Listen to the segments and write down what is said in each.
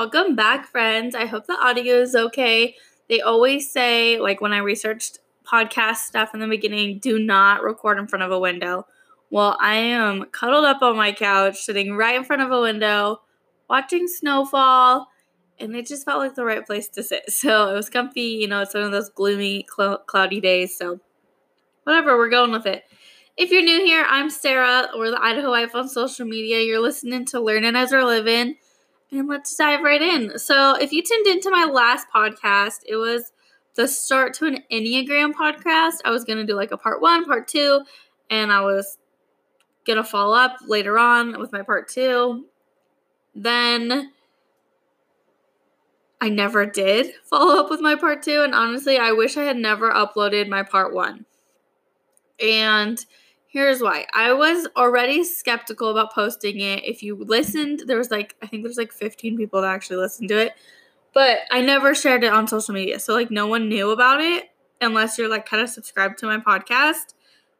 Welcome back, friends. I hope the audio is okay. They always say, like when I researched podcast stuff in the beginning, do not record in front of a window. Well, I am cuddled up on my couch, sitting right in front of a window, watching snowfall, and it just felt like the right place to sit. So it was comfy. You know, it's one of those gloomy, cl- cloudy days. So whatever, we're going with it. If you're new here, I'm Sarah. We're the Idaho Wife on social media. You're listening to Learning as We're Living. And let's dive right in. So, if you tuned into my last podcast, it was the start to an Enneagram podcast. I was going to do like a part one, part two, and I was going to follow up later on with my part two. Then I never did follow up with my part two. And honestly, I wish I had never uploaded my part one. And here's why I was already skeptical about posting it. If you listened, there was like, I think there's like 15 people that actually listened to it, but I never shared it on social media. So, like, no one knew about it unless you're like kind of subscribed to my podcast.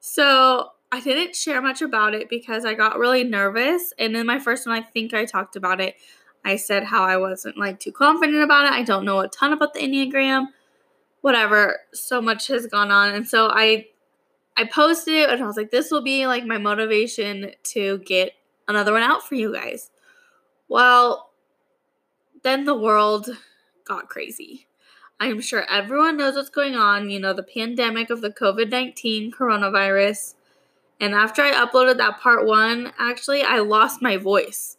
So, I didn't share much about it because I got really nervous. And in my first one, I think I talked about it. I said how I wasn't like too confident about it. I don't know a ton about the Enneagram. Whatever. So much has gone on. And so I I posted it and I was like, this will be like my motivation to get another one out for you guys. Well, then the world got crazy. I'm sure everyone knows what's going on, you know, the pandemic of the COVID 19 coronavirus. And after I uploaded that part one, actually, I lost my voice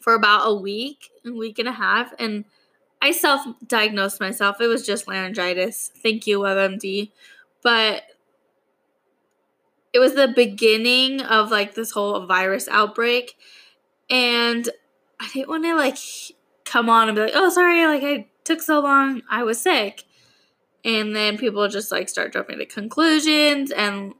for about a week, a week and a half. And I self diagnosed myself. It was just laryngitis. Thank you, WebMD. But it was the beginning of like this whole virus outbreak and i didn't want to like come on and be like oh sorry like i took so long i was sick. And then people just like start jumping to conclusions and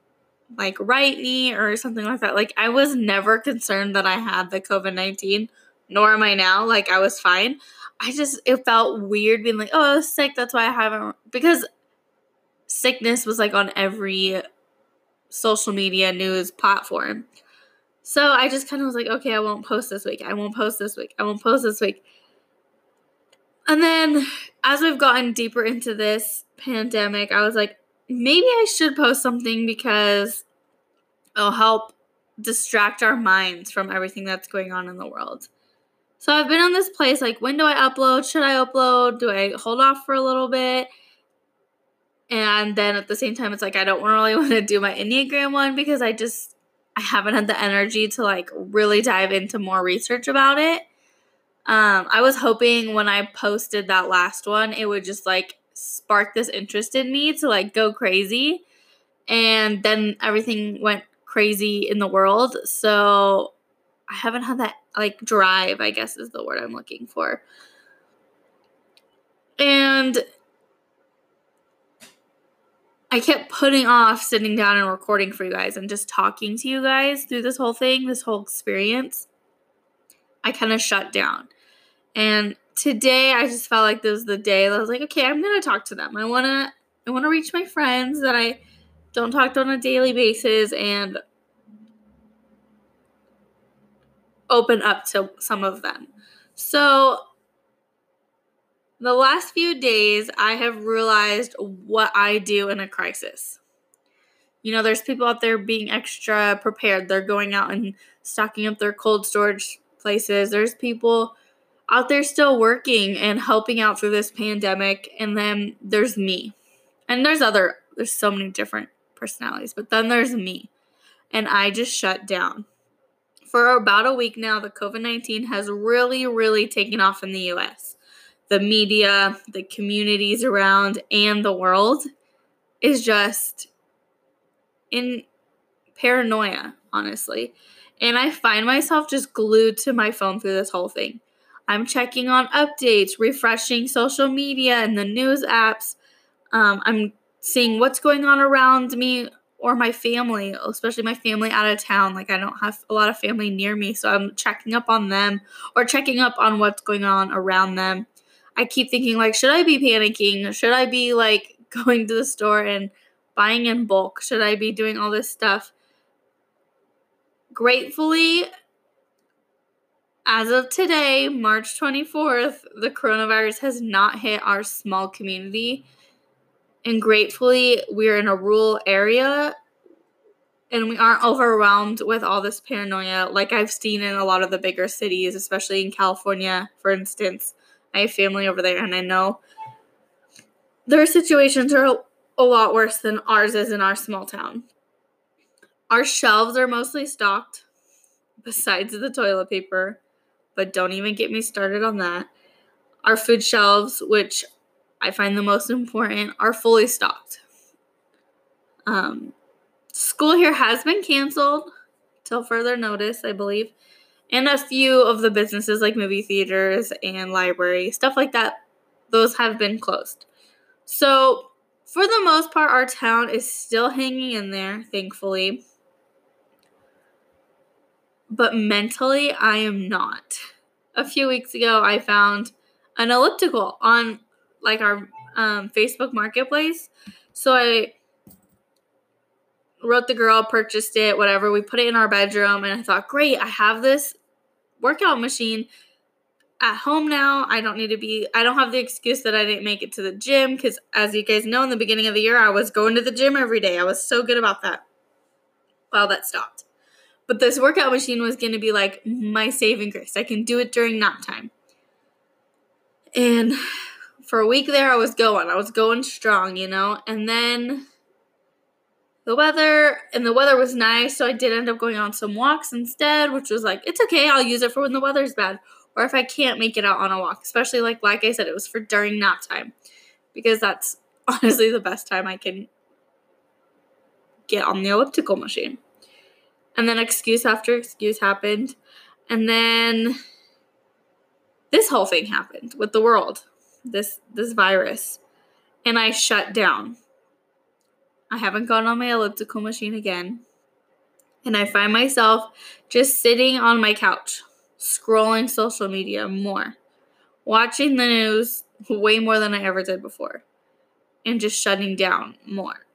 like write me or something like that. Like i was never concerned that i had the covid-19 nor am i now. Like i was fine. I just it felt weird being like oh i was sick that's why i haven't because sickness was like on every social media news platform. So I just kind of was like, okay, I won't post this week. I won't post this week. I won't post this week. And then as we've gotten deeper into this pandemic, I was like, maybe I should post something because it'll help distract our minds from everything that's going on in the world. So I've been on this place like, when do I upload? Should I upload? Do I hold off for a little bit? And then at the same time, it's like I don't really want to do my Enneagram one because I just I haven't had the energy to like really dive into more research about it. Um, I was hoping when I posted that last one, it would just like spark this interest in me to like go crazy. And then everything went crazy in the world. So I haven't had that like drive, I guess is the word I'm looking for. And I kept putting off sitting down and recording for you guys and just talking to you guys through this whole thing, this whole experience. I kind of shut down. And today I just felt like this was the day that I was like, okay, I'm gonna talk to them. I wanna I wanna reach my friends that I don't talk to on a daily basis and open up to some of them. So the last few days, I have realized what I do in a crisis. You know, there's people out there being extra prepared. They're going out and stocking up their cold storage places. There's people out there still working and helping out through this pandemic. And then there's me. And there's other, there's so many different personalities, but then there's me. And I just shut down. For about a week now, the COVID 19 has really, really taken off in the US the media, the communities around, and the world is just in paranoia, honestly. And I find myself just glued to my phone through this whole thing. I'm checking on updates, refreshing social media and the news apps. Um, I'm seeing what's going on around me or my family, especially my family out of town. Like, I don't have a lot of family near me, so I'm checking up on them or checking up on what's going on around them. I keep thinking like, should I be panicking? Should I be like going to the store and buying in bulk? Should I be doing all this stuff? Gratefully, as of today, March 24th, the coronavirus has not hit our small community. And gratefully, we're in a rural area and we aren't overwhelmed with all this paranoia like I've seen in a lot of the bigger cities, especially in California, for instance. I have family over there, and I know their situations are a lot worse than ours is in our small town. Our shelves are mostly stocked, besides the toilet paper but don't even get me started on that. Our food shelves, which I find the most important, are fully stocked. Um, school here has been canceled till further notice, I believe. And a few of the businesses like movie theaters and library, stuff like that, those have been closed. So, for the most part, our town is still hanging in there, thankfully but mentally I am not. A few weeks ago, I found an elliptical on like our um, Facebook Marketplace. So I wrote the girl, purchased it, whatever. We put it in our bedroom, and I thought, great, I have this workout machine at home now. I don't need to be, I don't have the excuse that I didn't make it to the gym because, as you guys know, in the beginning of the year, I was going to the gym every day. I was so good about that. Well, that stopped. But this workout machine was going to be like my saving grace. I can do it during nap time. And for a week there, I was going. I was going strong, you know? And then the weather, and the weather was nice. So I did end up going on some walks instead, which was like, it's okay. I'll use it for when the weather's bad. Or if I can't make it out on a walk, especially like, like I said, it was for during nap time. Because that's honestly the best time I can get on the elliptical machine. And then excuse after excuse happened. And then this whole thing happened with the world. This this virus. And I shut down. I haven't gone on my elliptical machine again. And I find myself just sitting on my couch, scrolling social media more, watching the news way more than I ever did before, and just shutting down more.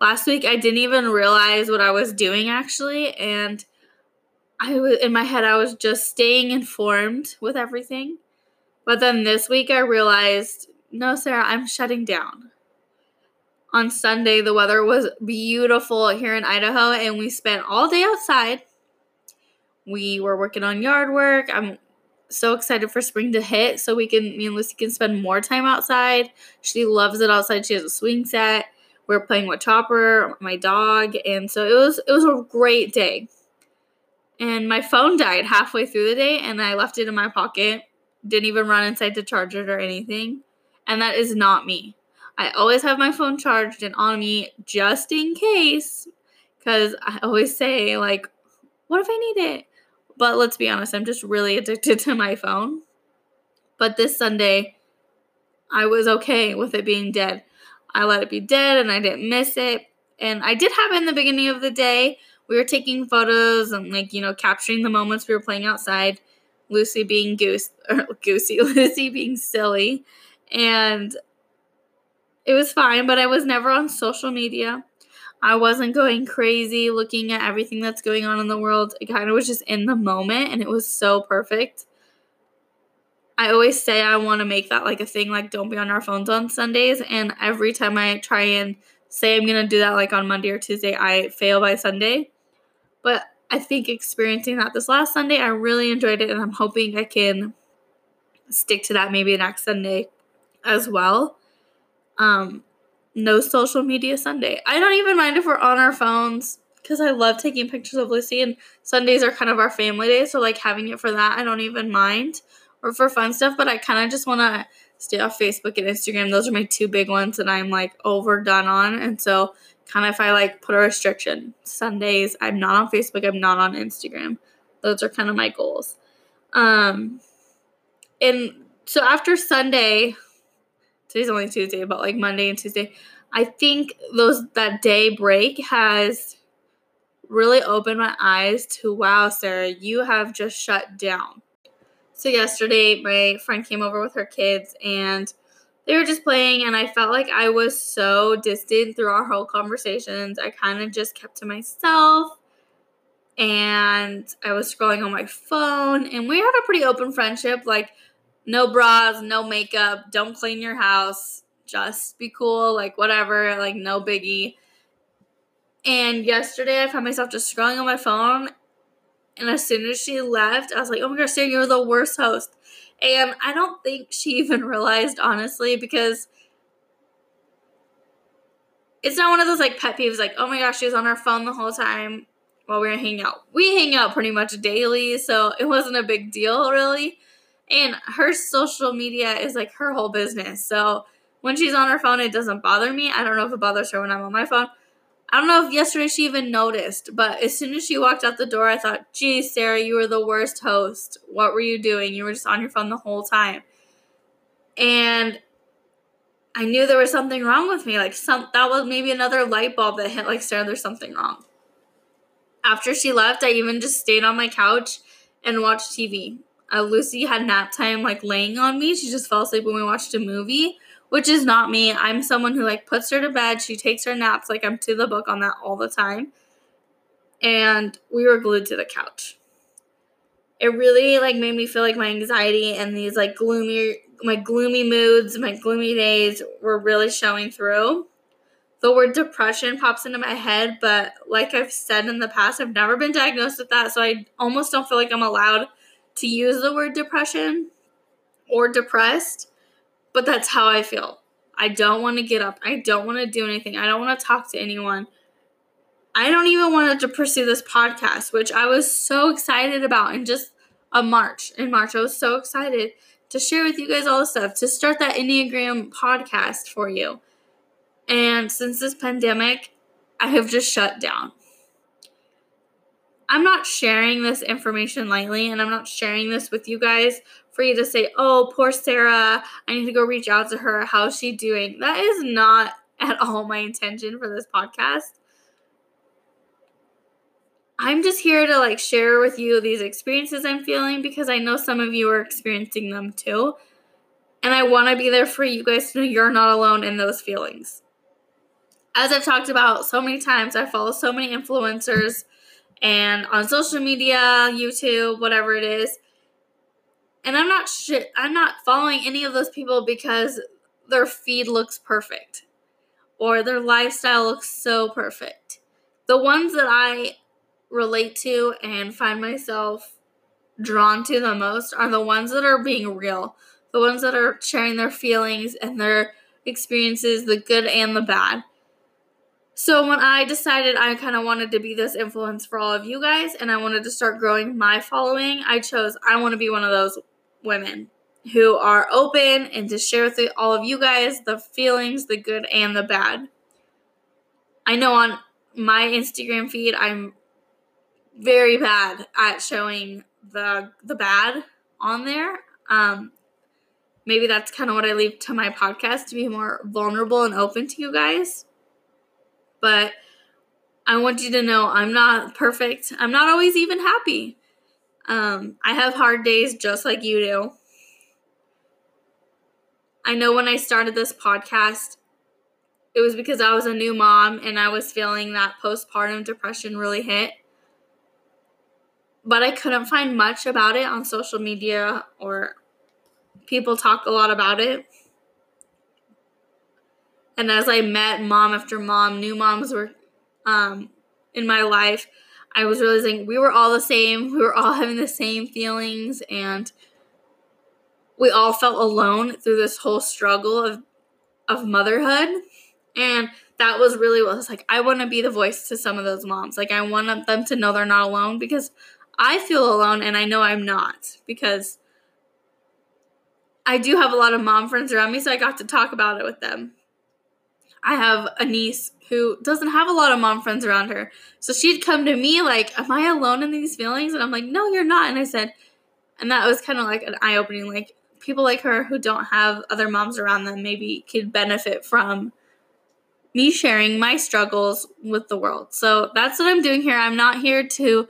Last week I didn't even realize what I was doing actually and I was in my head I was just staying informed with everything. But then this week I realized, no Sarah, I'm shutting down. On Sunday the weather was beautiful here in Idaho and we spent all day outside. We were working on yard work. I'm so excited for spring to hit so we can me and Lucy can spend more time outside. She loves it outside. She has a swing set We're playing with Chopper, my dog, and so it was it was a great day. And my phone died halfway through the day and I left it in my pocket. Didn't even run inside to charge it or anything. And that is not me. I always have my phone charged and on me just in case cuz I always say like what if I need it? But let's be honest, I'm just really addicted to my phone. But this Sunday I was okay with it being dead. I let it be dead and I didn't miss it. And I did have it in the beginning of the day. We were taking photos and like, you know, capturing the moments we were playing outside. Lucy being goose or goosey, Lucy being silly. And it was fine, but I was never on social media. I wasn't going crazy looking at everything that's going on in the world. It kind of was just in the moment and it was so perfect. I always say I want to make that like a thing, like don't be on our phones on Sundays. And every time I try and say I'm going to do that, like on Monday or Tuesday, I fail by Sunday. But I think experiencing that this last Sunday, I really enjoyed it. And I'm hoping I can stick to that maybe next Sunday as well. Um, no social media Sunday. I don't even mind if we're on our phones because I love taking pictures of Lucy, and Sundays are kind of our family day. So, like, having it for that, I don't even mind or for fun stuff, but I kind of just want to stay off Facebook and Instagram. Those are my two big ones that I'm like overdone on. And so, kind of if I like put a restriction, Sundays, I'm not on Facebook, I'm not on Instagram. Those are kind of my goals. Um, and so after Sunday, today's only Tuesday, but like Monday and Tuesday, I think those that day break has really opened my eyes to wow, Sarah, you have just shut down. So yesterday, my friend came over with her kids and they were just playing, and I felt like I was so distant through our whole conversations. I kind of just kept to myself. and I was scrolling on my phone, and we had a pretty open friendship. Like, no bras, no makeup, don't clean your house, just be cool, like, whatever, like, no biggie. And yesterday, I found myself just scrolling on my phone, and as soon as she left, I was like, oh my gosh, Sarah, you're the worst host. And I don't think she even realized, honestly, because it's not one of those like pet peeves, like, oh my gosh, she was on her phone the whole time while we were hanging out. We hang out pretty much daily, so it wasn't a big deal really. And her social media is like her whole business. So when she's on her phone, it doesn't bother me. I don't know if it bothers her when I'm on my phone. I don't know if yesterday she even noticed, but as soon as she walked out the door, I thought, geez, Sarah, you were the worst host. What were you doing? You were just on your phone the whole time. And I knew there was something wrong with me. Like some that was maybe another light bulb that hit like Sarah, there's something wrong after she left, I even just stayed on my couch and watched TV. Uh, Lucy had nap time like laying on me. She just fell asleep when we watched a movie, which is not me. I'm someone who like puts her to bed. She takes her naps. Like I'm to the book on that all the time. And we were glued to the couch. It really like made me feel like my anxiety and these like gloomy my gloomy moods, my gloomy days were really showing through the word depression pops into my head, but like I've said in the past, I've never been diagnosed with that, so I almost don't feel like I'm allowed to use the word depression or depressed, but that's how I feel. I don't want to get up. I don't want to do anything. I don't want to talk to anyone. I don't even want to pursue this podcast, which I was so excited about in just a March. In March, I was so excited to share with you guys all the stuff, to start that Enneagram podcast for you. And since this pandemic, I have just shut down. I'm not sharing this information lightly, and I'm not sharing this with you guys for you to say, oh, poor Sarah, I need to go reach out to her. How's she doing? That is not at all my intention for this podcast. I'm just here to like share with you these experiences I'm feeling because I know some of you are experiencing them too. And I want to be there for you guys to know you're not alone in those feelings as I've talked about so many times, I follow so many influencers and on social media, YouTube, whatever it is. And I'm not sh- I'm not following any of those people because their feed looks perfect or their lifestyle looks so perfect. The ones that I relate to and find myself drawn to the most are the ones that are being real, the ones that are sharing their feelings and their experiences, the good and the bad. So when I decided I kind of wanted to be this influence for all of you guys and I wanted to start growing my following, I chose I want to be one of those women who are open and to share with all of you guys the feelings, the good and the bad. I know on my Instagram feed I'm very bad at showing the the bad on there. Um maybe that's kind of what I leave to my podcast to be more vulnerable and open to you guys but I want you to know I'm not perfect. I'm not always even happy. Um, I have hard days just like you do. I know when I started this podcast, it was because I was a new mom and I was feeling that postpartum depression really hit. But I couldn't find much about it on social media or people talk a lot about it. And as I met mom after mom, new moms were um, in my life, I was realizing we were all the same. We were all having the same feelings, and we all felt alone through this whole struggle of of motherhood. And that was really what I was like. I want to be the voice to some of those moms. Like I want them to know they're not alone because I feel alone, and I know I'm not because I do have a lot of mom friends around me, so I got to talk about it with them. I have a niece who doesn't have a lot of mom friends around her. So she'd come to me like, Am I alone in these feelings? And I'm like, No, you're not. And I said, and that was kind of like an eye opening. Like, people like her who don't have other moms around them maybe could benefit from me sharing my struggles with the world. So that's what I'm doing here. I'm not here to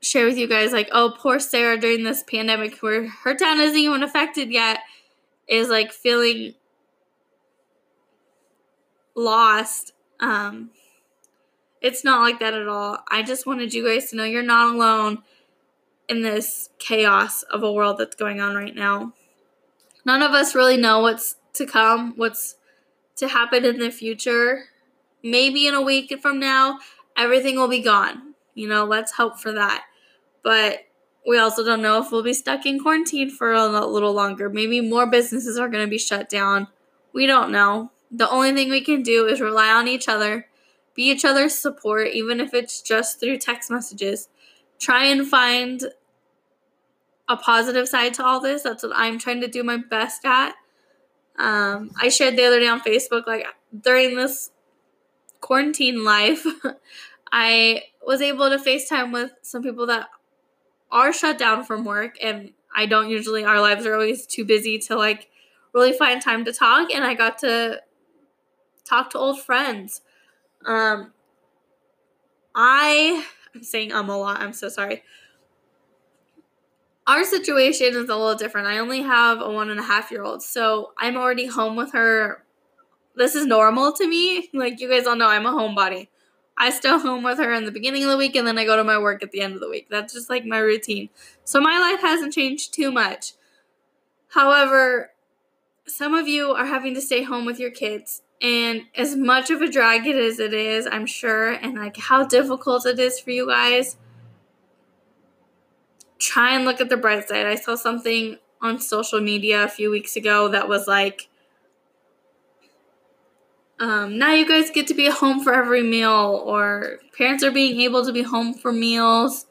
share with you guys, like, oh, poor Sarah during this pandemic where her town isn't even affected yet, is like feeling lost um, It's not like that at all. I just wanted you guys to know you're not alone in this chaos of a world that's going on right now. None of us really know what's to come, what's to happen in the future. Maybe in a week from now, everything will be gone. You know, let's hope for that. But we also don't know if we'll be stuck in quarantine for a little longer. Maybe more businesses are going to be shut down. We don't know. The only thing we can do is rely on each other, be each other's support, even if it's just through text messages. Try and find a positive side to all this. That's what I'm trying to do my best at. Um, I shared the other day on Facebook, like during this quarantine life, I was able to FaceTime with some people that are shut down from work, and I don't usually, our lives are always too busy to like really find time to talk, and I got to talk to old friends. Um, I, I'm saying um a lot, I'm so sorry our situation is a little different. I only have a one and a half year old, so I'm already home with her. This is normal to me. Like you guys all know, I'm a homebody. I stay home with her in the beginning of the week and then I go to my work at the end of the week. That's just like my routine. So my life hasn't changed too much. However, some of you are having to stay home with your kids. And as much of a drag it as it is, I'm sure, and like how difficult it is for you guys, try and look at the bright side. I saw something on social media a few weeks ago that was like, um, now you guys get to be home for every meal, or parents are being able to be home for meals.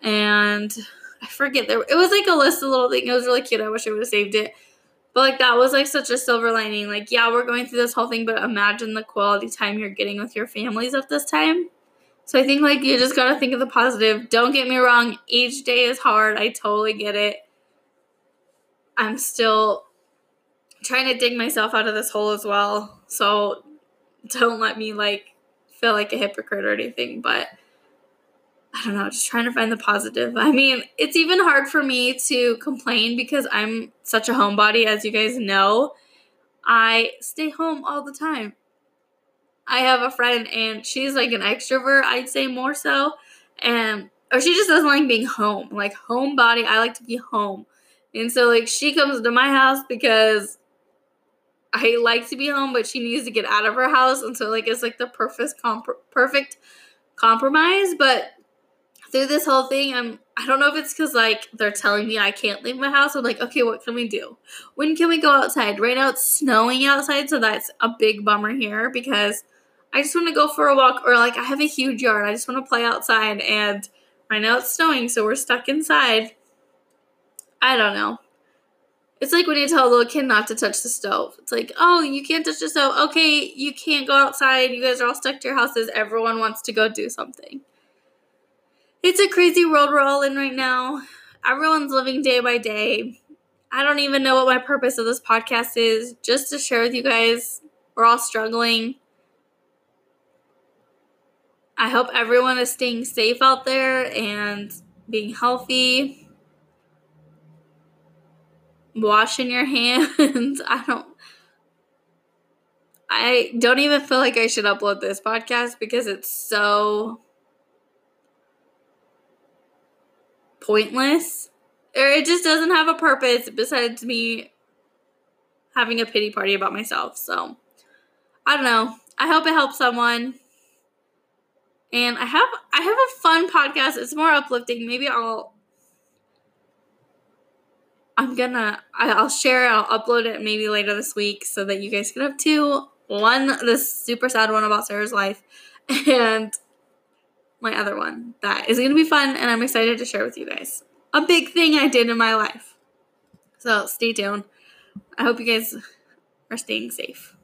And I forget there it was like a list of little things. It was really cute. I wish I would have saved it. But like that was like such a silver lining. Like, yeah, we're going through this whole thing, but imagine the quality time you're getting with your families at this time. So I think like you just gotta think of the positive. Don't get me wrong, each day is hard. I totally get it. I'm still trying to dig myself out of this hole as well. So don't let me like feel like a hypocrite or anything, but I don't know, just trying to find the positive. I mean, it's even hard for me to complain because I'm such a homebody, as you guys know. I stay home all the time. I have a friend and she's like an extrovert, I'd say more so. And or she just doesn't like being home. Like homebody, I like to be home. And so like she comes to my house because I like to be home, but she needs to get out of her house. And so like it's like the perfect comp- perfect compromise. But through this whole thing, I'm I don't know if it's because like they're telling me I can't leave my house. I'm like, okay, what can we do? When can we go outside? Right now it's snowing outside, so that's a big bummer here because I just want to go for a walk, or like I have a huge yard. I just want to play outside, and right now it's snowing, so we're stuck inside. I don't know. It's like when you tell a little kid not to touch the stove. It's like, oh, you can't touch the stove. Okay, you can't go outside. You guys are all stuck to your houses. Everyone wants to go do something. It's a crazy world we're all in right now. Everyone's living day by day. I don't even know what my purpose of this podcast is, just to share with you guys. We're all struggling. I hope everyone is staying safe out there and being healthy. Washing your hands. I don't I don't even feel like I should upload this podcast because it's so pointless. Or it just doesn't have a purpose besides me having a pity party about myself. So I don't know. I hope it helps someone and I have I have a fun podcast. It's more uplifting. Maybe I'll I'm gonna I'll share it, I'll upload it maybe later this week so that you guys can have two. One this super sad one about Sarah's life and my other one that is gonna be fun and I'm excited to share with you guys. A big thing I did in my life. So stay tuned. I hope you guys are staying safe.